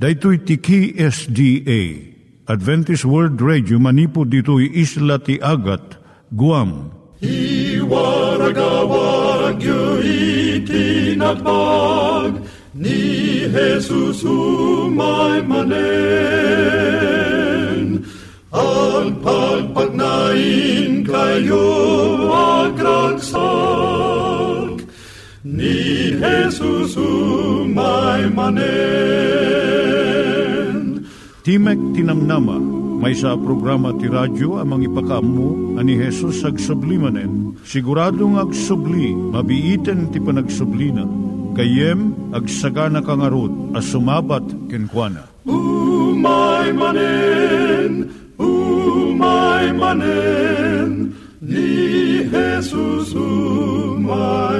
Daitui tiki SDA Adventist World Radio manipud ditui isla ti Agat Guam. I waragawag yu itinatpag ni Jesus umay manen al pagpagnain kayo agkansak ni Jesus umay manen Timek Tinamnama, may sa programa ti radyo amang ipakaammo ani Hesus ag sublimanen. Siguradong ag subli, mabiiten ti panagsublina. Kayem ag sagana kangarot as sumabat kenkwana. Umay manen, umay manen, ni Jesus umay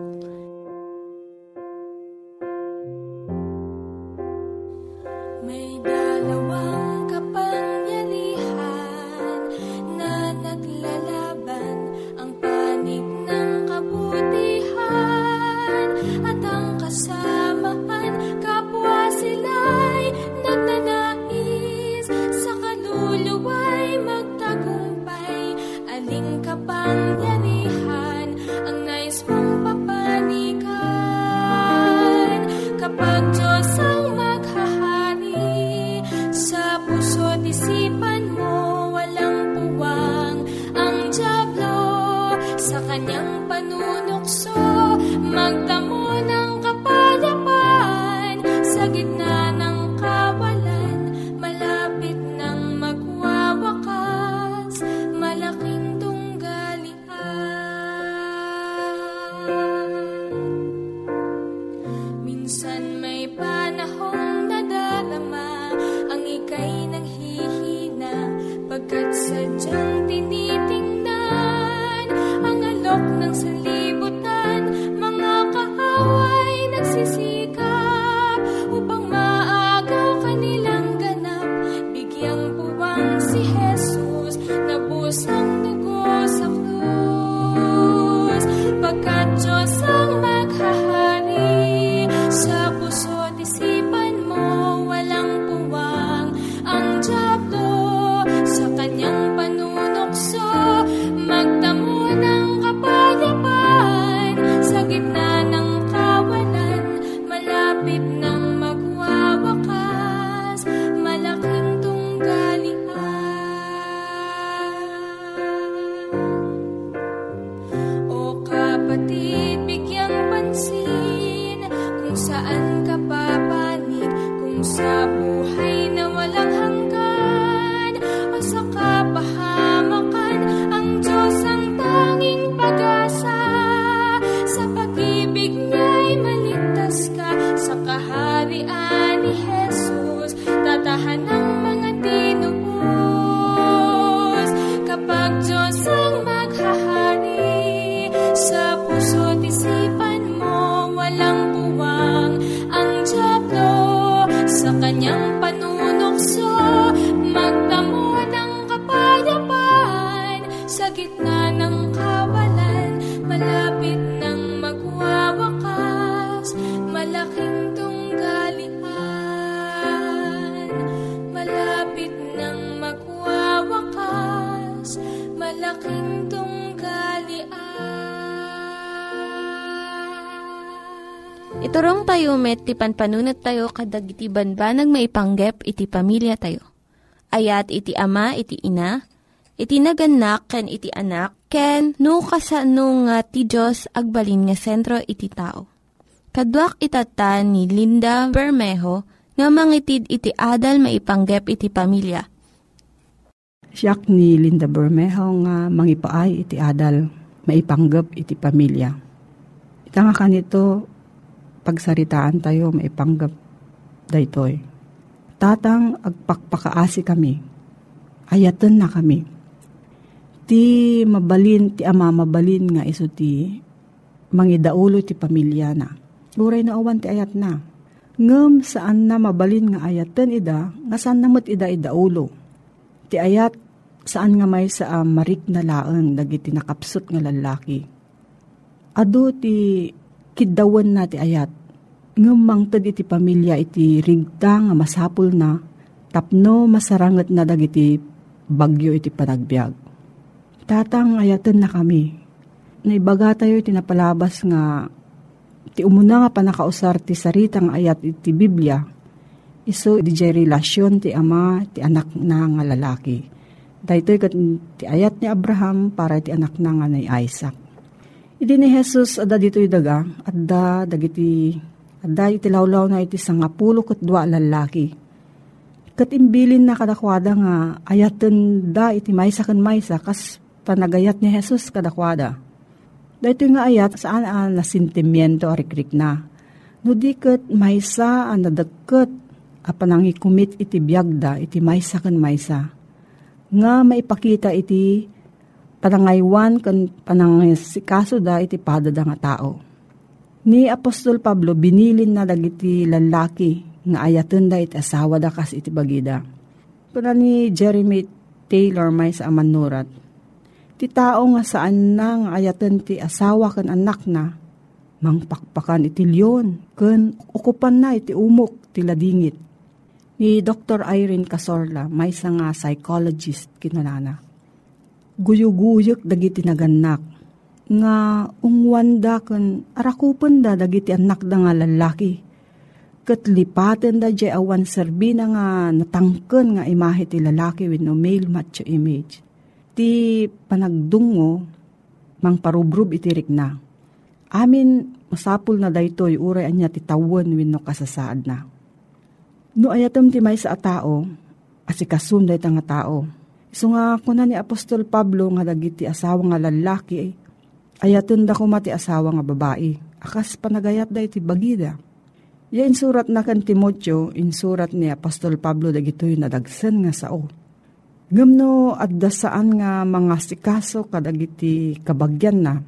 tanta doctor. Tayo met, ti panpanunat tayo kadag iti banbanag maipanggep iti pamilya tayo. Ayat iti ama, iti ina, iti naganak, ken iti anak, ken no, kasano nga ti Diyos agbalin nga sentro iti tao. Kaduak itatan ni Linda Bermejo nga mangitid iti adal maipanggep iti pamilya Siyak ni Linda Bermejo nga mangipaay iti adal, maipanggap iti pamilya. Ita nga kanito, pagsaritaan tayo maipanggap daytoy. Tatang agpakpakaasi kami, ayatan na kami. Ti mabalin, ti ama mabalin nga iso ti mangidaulo ti pamilya na. Uray na awan ti ayat na. Ngem saan na mabalin nga ayatan ida, nga saan namot ida idaulo Ti ayat saan nga may sa uh, marik na laeng dagiti nakapsot nga lalaki. Ado ti kidawan na ti ayat. Ngumang tad iti pamilya iti rigta nga masapul na tapno masarangat na dagiti bagyo iti panagbiag. Tatang ayatan na kami. Naibaga tayo tinapalabas nga ti umuna nga panakausar ti saritang ayat iti Biblia Iso di relasyon ti ama ti anak na nga lalaki. Dahito kat ti ayat ni Abraham para ti anak na nga ni Isaac. Idi ni Jesus ada dito daga adda dagiti adda iti lawlaw na iti sangapulo ket dua lalaki. Kat imbilin na kadakwada nga ayaten da iti maysa ken maysa kas panagayat ni Jesus kadakwada. Dahito nga ayat saan ang nasintimiento arikrik na. No di ket maysa ang nadagket apanang ikumit iti biyagda iti maysa kan maysa. Nga maipakita iti panangaywan kan panangisikaso da iti padada nga tao. Ni Apostol Pablo binilin na dagiti lalaki nga ayaten da iti asawa da kas iti bagida. Kuna ni Jeremy Taylor may sa amanurat. Ti tao nga saan na nga ayaten ti asawa kan anak na mangpakpakan iti liyon ken ukupan na iti umok ti ladingit ni Dr. Irene Casorla, may nga psychologist kinunana. Guyuguyok dagiti naganak, nga ungwanda kan arakupan da dagiti anak da nga lalaki. Katlipaten da jay awan serbi na nga natangken nga imahe ti lalaki with no male macho image. Ti panagdungo, mang parubrub itirik na. Amin masapul na daytoy uray anya ti tawon wenno kasasaad na No ayatom ti may sa tao, asikasun day nga tao. Iso nga kuna ni Apostol Pablo nga dagiti asawa nga lalaki, ayaton da mati asawa nga babae. Akas panagayat da iti bagida. Ya insurat na kan Timotyo, insurat ni Apostol Pablo dagitoy nadagsan nga sao. Gamno at dasaan nga mga sikaso kadagiti kabagyan na,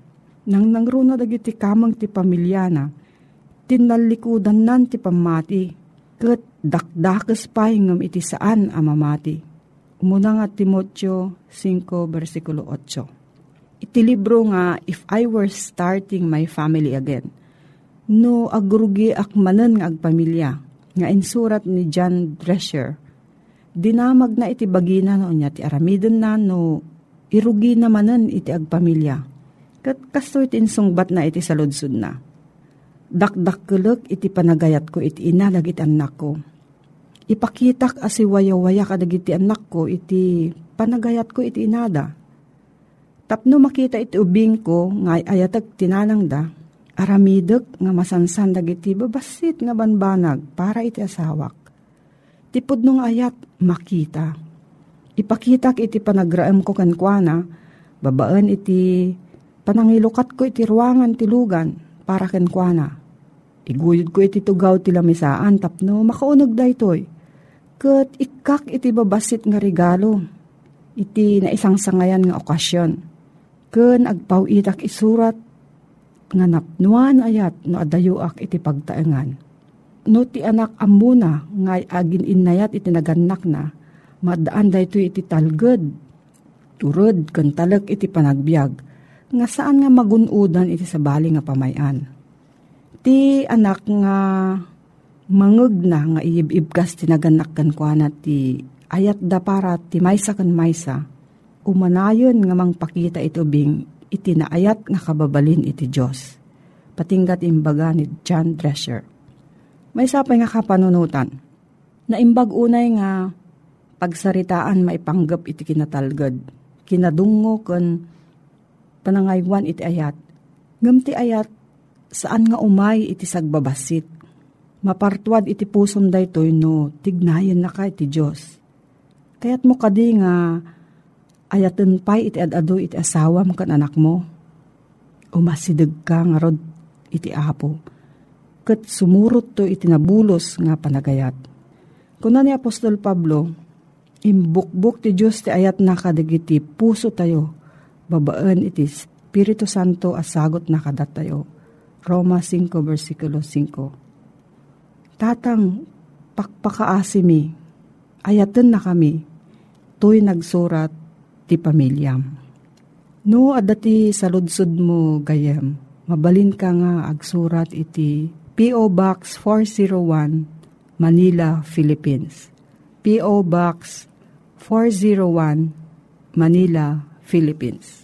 nang nangruna dagiti kamang ti pamilya na, tinalikudan nan ti pamati, ket dakdakes pahingam iti saan amamati. Umuna nga Timotyo 5 versikulo 8. Iti libro nga If I Were Starting My Family Again. No agrugi akmanen nga agpamilya nga insurat ni John Drescher. Dinamag na iti bagina no niya ti aramiden na no irugi namanen iti agpamilya. Kat kasto iti insungbat na iti saludsud na dakdakkelek iti panagayat ko iti ina dagiti anak ko. Ipakitak asiwaya-waya kadagiti anak ko iti panagayat ko iti inada. Tapno makita iti ubing ko nga ayatag tinanang da, aramidek nga masansan dagiti babasit nga banbanag para iti asawak. Tipod nung ayat makita. Ipakitak iti panagraem ko kankwana, babaan iti panangilukat ko iti ruangan tilugan para kankwana Iguyod ko iti tugaw ti lamisaan tapno makaunog da Kat ikak iti babasit nga regalo. Iti na isang sangayan nga okasyon. Ken agpaw itak isurat nga napnuan ayat no adayuak iti pagtaengan. No ti anak amuna nga agin inayat iti naganak na madaan da ito iti talged. Turod ken talek iti panagbiag nga saan nga magunudan iti sabali nga pamayan Ti anak nga mangeg na nga iibibkas ti naganak kan kwa na ti ayat da para ti maysa kan maysa. umanayon nga mangpakita ito bing itinaayat nga kababalin iti Diyos. Patinggat imbaga ni John Drescher. May sapay nga kapanunutan. Naimbag unay nga pagsaritaan maipanggap iti kinatalgad. Kinadungo kon panangaywan iti ayat. Ngam ti ayat saan nga umay iti sagbabasit. Mapartuad iti pusom daytoy no tignayan na ka iti Diyos. Kaya't mo kadi nga ayaten pay iti adado iti asawam kan anak mo. Umasidag ka nga rod iti apo. Kat sumurot to iti nabulos nga panagayat. Kuna ni Apostol Pablo, imbukbuk ti Diyos ti ayat na kadagiti puso tayo, babaan iti Espiritu Santo asagot na kadat tayo. Roma 5 versikulo 5 Tatang pakpakaasimi, ayaten na kami, tuy nagsurat ti pamilyam. No, adati sa ludsud mo gayam, mabalin ka nga agsurat iti P.O. Box 401, Manila, Philippines. P.O. Box 401, Manila, Philippines.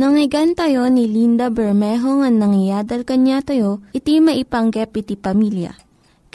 Nangyigan tayo ni Linda Bermejo nga nangyadal kanya tayo, iti maipanggep iti pamilya.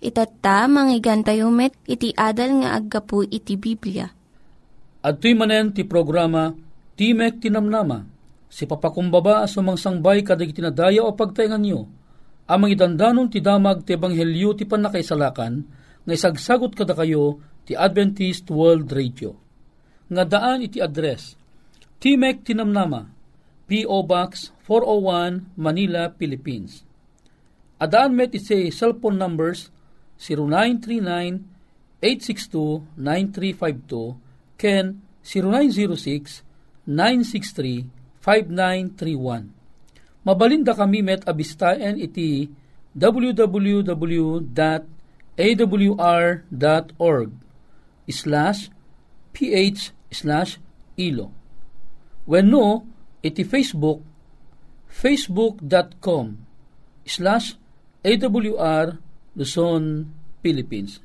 Itatta, manggigan tayo met, iti adal nga aggapu iti Biblia. At tuy manen ti programa, Timek Tinamnama, si papakumbaba sangbay kadag tinadaya o pagtaingan nyo, amang idandanon ti damag ti Ebanghelyo ti panakaisalakan, nga isagsagot kada kayo ti Adventist World Radio. Nga daan iti address, Timek Tinamnama, P.O. Box 401, Manila, Philippines. Adaan met iti cellphone numbers 0939-862-9352 ken 0906-963-5931. Mabalinda kami met abistayan iti www.awr.org slash ph slash ilo. When no, iti Facebook facebook.com slash awr Luzon, Philippines.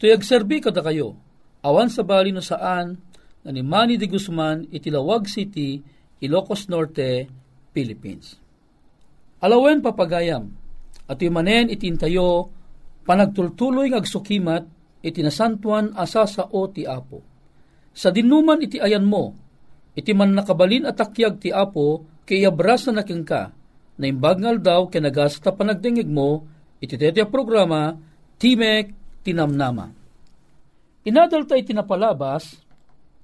Tuyag serbi kada kayo, awan sa bali no saan, na ni Manny de Guzman, itilawag City, Ilocos Norte, Philippines. Alawen papagayam, at manen itintayo, panagtultuloy ng agsukimat, itinasantuan asa sa o ti Apo. Sa dinuman iti ayan mo, iti man nakabalin at takyag ti Apo, kay abras na naking ka, na imbagngal daw kinagasta panagdingig mo, iti tetya programa, Timek Tinamnama. Inadal tayo tinapalabas,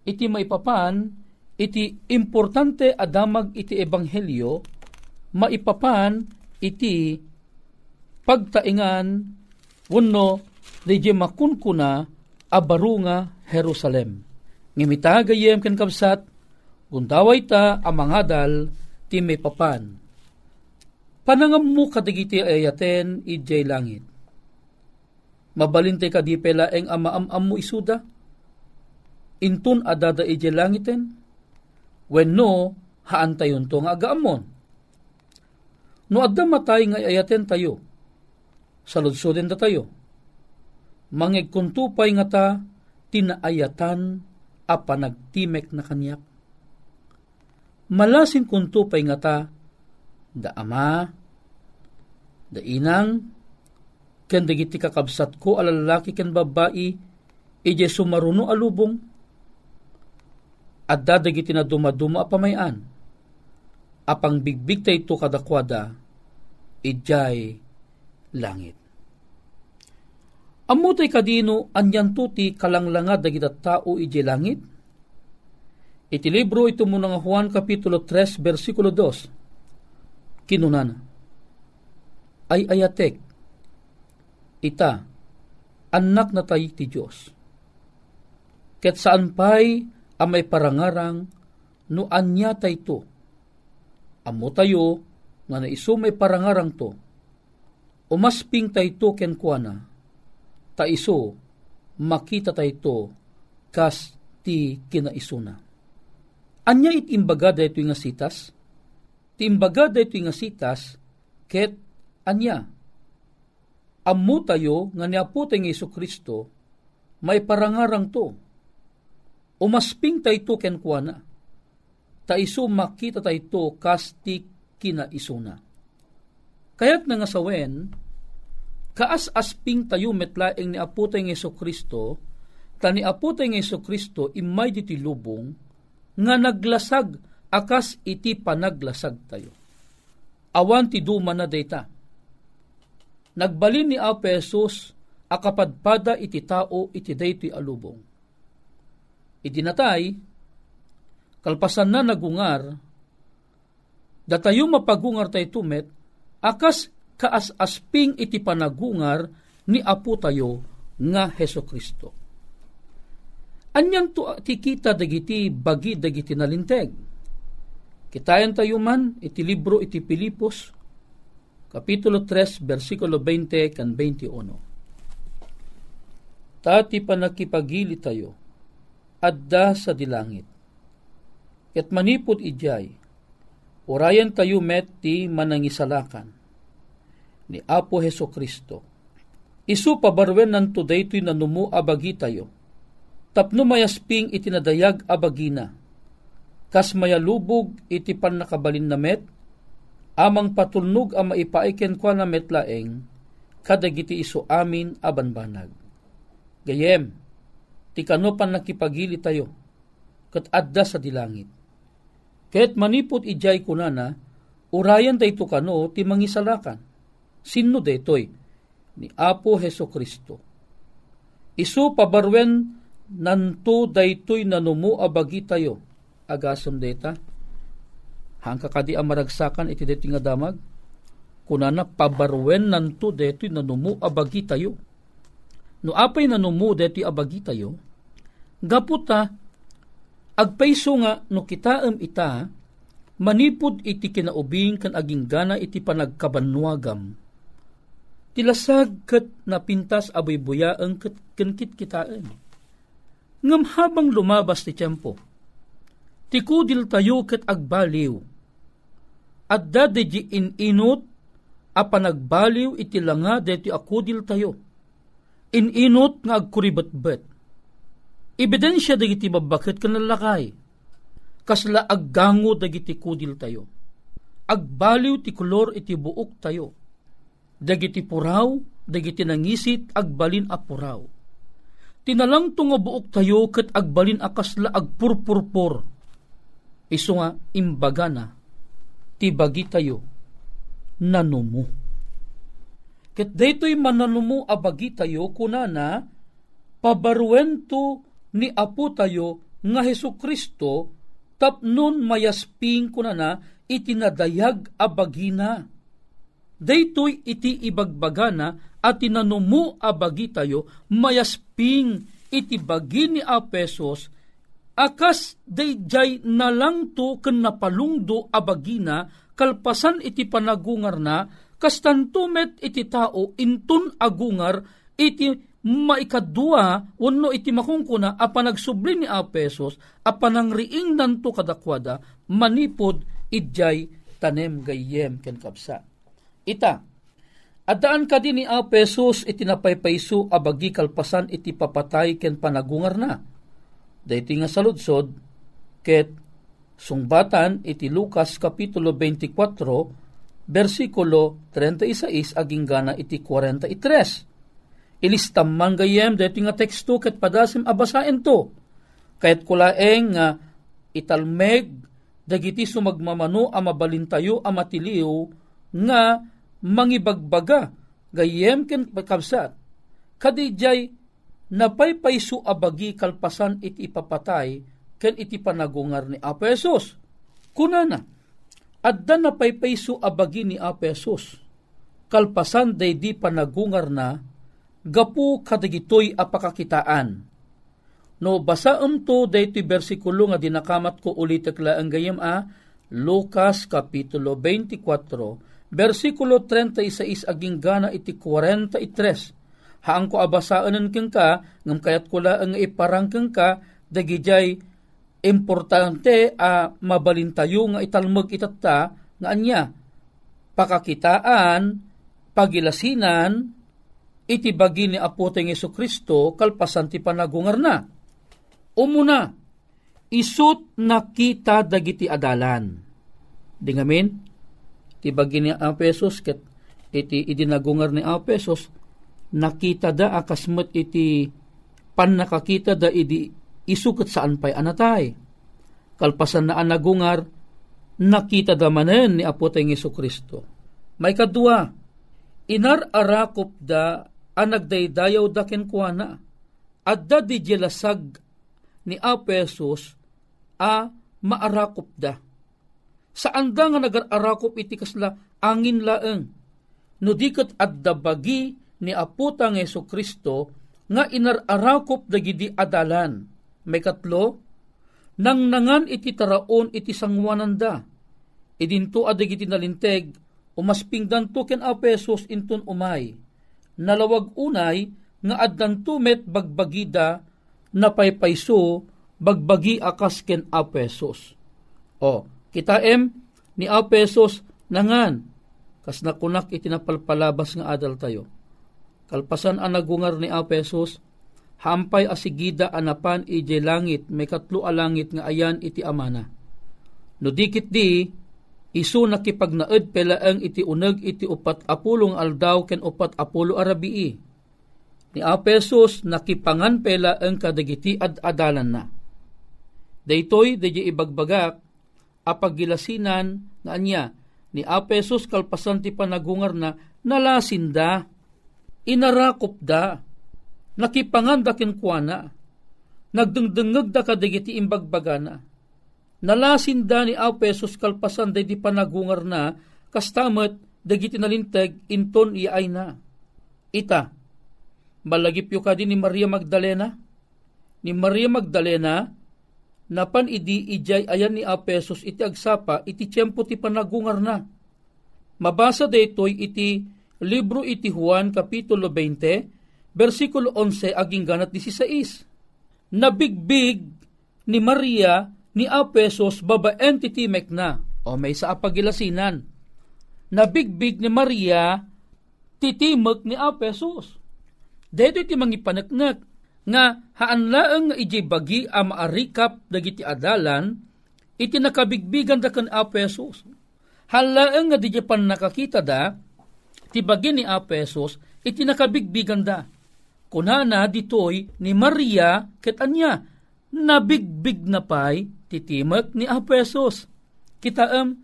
iti maipapan, iti importante adamag iti ebanghelyo, maipapan iti pagtaingan, wano, di makunkuna, abarunga Jerusalem. Ngimita gayem ken kabsat, gundaway ta amangadal, ti may papan Panangam mo kadagiti ayaten ijay langit. Mabalintay ka di pela eng amaamam mo isuda. Intun adada ijay langiten. When no, haan tayon to nga agaamon. No adda matay nga ayaten tayo. Saludsudin da tayo. Mangig kuntupay nga ta, tinaayatan a panagtimek na kanyak. Malasin kuntupay nga ta, da ama, da inang, ken dagiti kakabsat ko alalaki ken babae, ije sumaruno alubong, at dadagiti na dumaduma apamayan, apang bigbig ta ito kadakwada, ijay langit. Amutay kadino anyan tuti kalanglanga dagita tao ije langit. Iti libro ito mo nga Juan Kapitulo 3 versikulo 2 kinunan. Ay ayatek, ita, anak na tayo ti Diyos. Ket saan pa'y amay parangarang no anya tayto. Amo tayo nga naiso may parangarang to. Umasping tayto ken kuana. Taiso makita tayto kas ti kinaisuna. Anya it imbaga dayto nga sitas? Ti imbaga dayto nga sitas ket anya ammo tayo nga niapo tayo Iso Kristo, may parangarang to. Umasping tayo to kenkwana. Taiso makita tayo to kasti kinaisuna. Kaya't nga sawen, kaas asping tayo metlaeng ni Apo tayo Iso Kristo, tani Apo tayo Iso Kristo imay diti lubong, nga naglasag akas iti panaglasag tayo. Awan ti duma na data nagbalin ni Apesos akapadpada iti tao iti daytoy alubong. Idinatay, kalpasan na nagungar, datayo mapagungar tayo tumet, akas kaas-asping iti panagungar ni Apo tayo nga Heso Kristo. Anyang to tikita dagiti bagi dagiti nalinteg. Kitayan tayo man iti libro iti Pilipos Kapitulo 3, versikulo 20 kan 21. Tati pa nakipagili tayo, adda sa dilangit. Ket manipod ijay, urayan tayo met ti manangisalakan ni Apo Heso Kristo. Isu pabarwen nan today to'y nanumu abagi tayo. Tapno mayasping itinadayag abagina. Kas mayalubog iti pan nakabalin na met, amang patulnog ang maipaiken kwa na metlaeng, kadagiti iso amin abanbanag. Gayem, ti kano pan nakipagili tayo, kat adda sa dilangit. Kahit manipot ijay kunana, urayan dayto kano ti mangisalakan. Sino daytoy? Ni Apo Heso Kristo. Isu pabarwen nanto daytoy nanumu abagi tayo. Agasam data. Hangka kadi ang maragsakan iti deti nga damag. Kunana pabarwen nanto deti nanumu abagi tayo. No apay nanumu deti abagi tayo. Gaputa agpayso nga no kitaem ita manipud iti kinaubing kan aging gana iti panagkabanwagam tilasag ket napintas aboy buyaeng ket kenkit kitaan ngam habang lumabas ti tiyempo tikudil tayo ket agbaliw at dadiji inot a panagbaliw iti langa deti akudil tayo. Ininot nga agkuribat-bat. Ebidensya dagiti babakit kanalakay. Kasla aggango dagiti kudil tayo. Agbaliw ti kolor iti buok tayo. Dagiti puraw, dagiti nangisit, agbalin a puraw. Tinalang to nga buok tayo kat agbalin akasla agpurpurpur. Iso nga imbaga na ti bagi tayo nanumo. Ket daytoy mananumo abagi tayo kunana pabaruento ni Apo tayo nga Heso Kristo tapnon mayasping kunana itinadayag abagina. Daytoy iti ibagbagana at tinanumo abagi tayo mayasping iti bagi ni Apesos akas dayjay nalang to ken napalungdo abagina kalpasan iti panagungar na kastantumet iti tao intun agungar iti maikadua wano iti makungkuna a panagsubli ni Apesos a panangriing nanto kadakwada manipod idjay tanem gayem ken kapsa. Ita, adaan ka din ni Apesos iti napaypayso abagi kalpasan iti papatay ken panagungar na Dayti nga saludsod, ket sungbatan iti Lucas Kapitulo 24, versikulo 36 aging gana iti 43. Ilistam man gayem dayti nga teksto ket padasim abasaen to. Kahit kulaeng nga italmeg dagiti sumagmamano a mabalintayo a matiliw nga mangibagbaga gayem ken kabsat. Kadijay napaypayso abagi kalpasan iti ipapatay ken iti panagungar ni Apesos. Kunana, adda napaypayso abagi ni Apesos. Kalpasan day di panagungar na gapu kadagitoy apakakitaan. No basaam to daytoy bersikulo nga dinakamat ko ulit ang gayem a Lucas kapitulo 24 bersikulo 36 aging gana iti 43 haang ko abasaanan keng ka ngam kayat ko ang iparang keng ka dagijay importante a mabalintayo nga italmag itatta nga anya pakakitaan pagilasinan iti bagi ni Apo teng Yesu Kristo kalpasan ti panagungar na umuna, isut nakita dagiti adalan. Di ngamin, ti bagi ni Apesos, ket iti idinagungar ni Apesos, nakita da akasmet iti pan nakakita da idi isukat saan pa'y anatay. Kalpasan na anagungar, nakita da manen ni Apo tayong Iso Kristo. May kadua, inar-arakop da anagdaydayaw da kenkwana, at da di jelasag ni Apesos a maarakop da. Saan da nga nagarakop iti kasla angin laeng. No dikat adda bagi ni aputang Yeso Kristo nga inararakop dagidi adalan. May katlo, nang nangan iti taraon iti sangwananda. Idinto adagiti nalinteg, umaspingdan to ken apesos inton umay. Nalawag unay, nga addan tumet bagbagida napaypayso bagbagi akas ken apesos. O, kita em ni apesos nangan kas nakunak itinapalpalabas nga adal tayo. Kalpasan ang nagungar ni apesos, hampay asigida anapan ije langit, may katlo a langit nga ayan iti amana. No dikit di, isu nakipagnaed pelaeng iti uneg iti upat apulong aldaw ken upat apulo arabii ni Apesos nakipangan pela ang kadagiti ad adalan na. Daytoy deji ibagbagak apagilasinan nga anya ni Apesos kalpasan ti panagungar na nalasinda, inarakop da, nakipangan da kinkwana, nagdengdengeg da kadagiti imbagbagana. Nalasinda ni Apesos kalpasan da di panagungar na kastamet dagiti nalinteg inton iay na. Ita, Malagipyo ka din ni Maria Magdalena. Ni Maria Magdalena, napan idi ijay ayan ni Apesos iti agsapa iti tiyempo ti panagungar na. Mabasa daytoy iti libro iti Juan kapitulo 20 versikulo 11 aging ganat 16. Nabigbig ni Maria ni Apesos babaen ti timek na o may sa apagilasinan. Nabigbig ni Maria titimek ni Apesos Dito iti mangipanaknak nga haan laeng nga iji bagi a maarikap dagiti adalan iti nakabigbigan da kan Apesos. Halaeng nga di pan nakakita da ti bagi ni Apesos iti nakabigbigan da. Kunana ditoy ni Maria ket anya nabigbig na pay titimek ni Apesos. Kitaem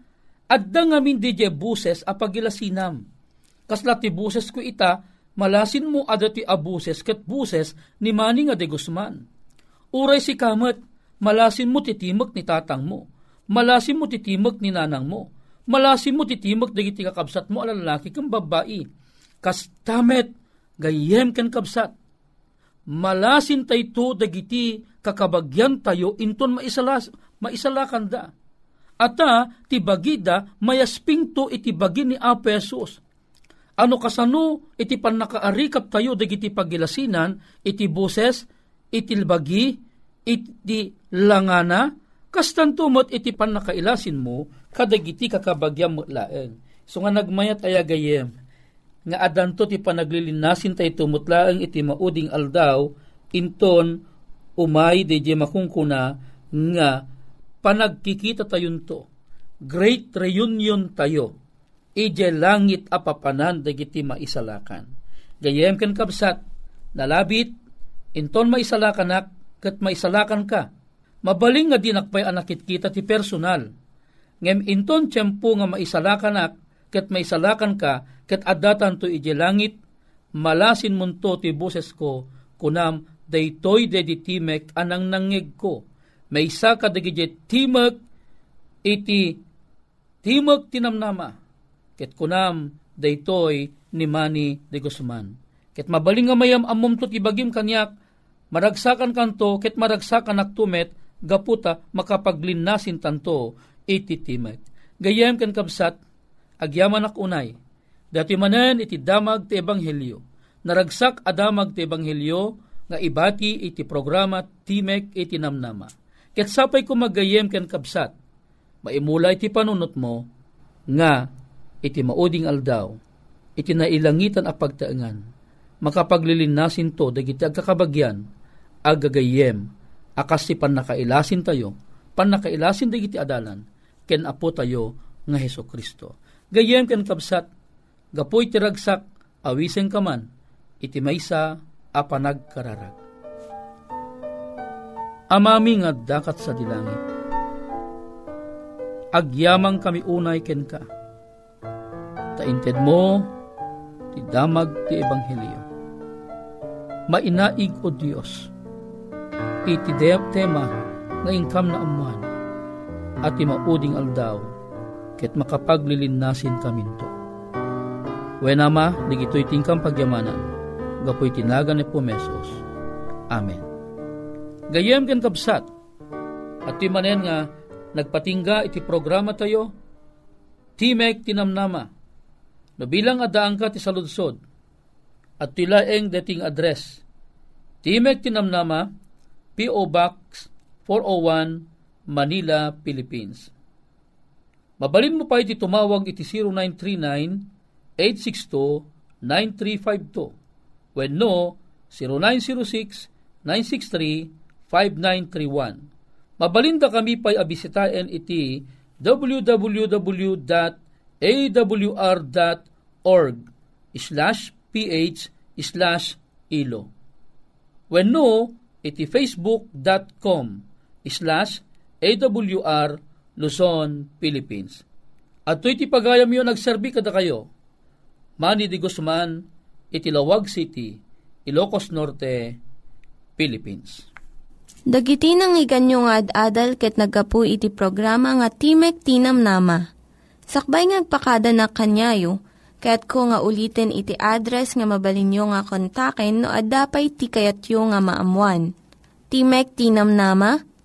adda ngamin di buses a pagilasinam. Kasla ti buses ko ita malasin mo adati abuses ket buses ni Mani nga de Guzman. Uray si kamat, malasin mo titimak ni tatang mo, malasin mo titimak ni nanang mo, malasin mo titimak dagiti kakabsat mo alalaki kang babae, kas tamet gayem ken kabsat. Malasin tayo dagiti kakabagyan tayo inton maisalas, maisalakan da. Ata ti bagida mayasping to iti bagi ni Apesos ano kasano iti pan nakaarikap tayo dagiti pagilasinan, iti boses, iti bagi, iti langana, kastantumot iti pan nakailasin mo, kadagiti kakabagyam mo laeng. So nga nagmayat ayagayem, nga adanto ti panaglilinasin tayo tumutlaeng iti mauding aldaw, inton umay de makungkuna nga panagkikita tayon to. Great reunion tayo ije langit apapanan dagiti maisalakan. Gayem ken kabsat, nalabit, inton maisalakanak, kat maisalakan ka. Mabaling nga dinakpay anakit kita ti personal. Ngem inton tiyempo nga maisalakanak, kat maisalakan ka, kat adatan to ije langit, malasin munto ti boses ko, kunam daytoy deditimek anang nangig ko. May isa ka timek iti timek tinamnama ket kunam daytoy ni Mani de Guzman. Ket mabaling nga mayam amom to ibagim kanyak maragsakan kanto ket maragsakan naktumet gaputa makapaglinnasin tanto iti. Gayem ken kabsat agyaman ak unay dati manen iti damag ti ebanghelyo. Naragsak adamag ti ebanghelyo nga ibati iti programa Timek iti namnama. Ket sapay ko magayem ken kabsat maimula iti panunot mo nga iti mauding aldaw iti nailangitan a pagtaengan makapaglilinasin to dagiti agkakabagyan agagayem akas ti panakailasin tayo panakailasin dagiti adalan ken apo tayo nga Heso Kristo. Gayem ken kabsat gapoy ti ragsak awisen kaman iti maysa a panagkararag amami nga dakat sa dilangit agyamang kami unay ken ka. Tainted mo ti damag ti ebanghelyo. Mainaig o Dios iti tema nga ingkam na amuan at mauding aldaw ket makapaglilinasin kaminto. Wenama, digito'y tingkam pagyamanan, gapoy tinagan ni Pumesos. Amen. Gayem ken kabsat, at manen nga nagpatingga iti programa tayo, Timek tinamnama, no bilang adaan ka ti saludsod, at tilaeng dating address, Timek tinamnama, P.O. Box 401, Manila, Philippines. Mabalin mo pa iti tumawag iti 0939-862-9352 when no 0906-963-5931. Mabalin da kami pa'y abisitaen iti www.awr.org slash ph slash ilo. When no, iti facebook.com slash awr Luzon, Philippines. At iti pagayam yun nagserbi kada kayo. Manny de Guzman, Itilawag City, Ilocos Norte, Philippines. Dagiti nang iganyo nga ad-adal ket nagapu iti programa nga Timek Tinam Nama. Sakbay ngagpakada na kanyayo, ket ko nga ulitin iti address nga mabalinyo nga kontaken no ad-dapay tikayatyo nga maamuan. Timek Tinam Nama,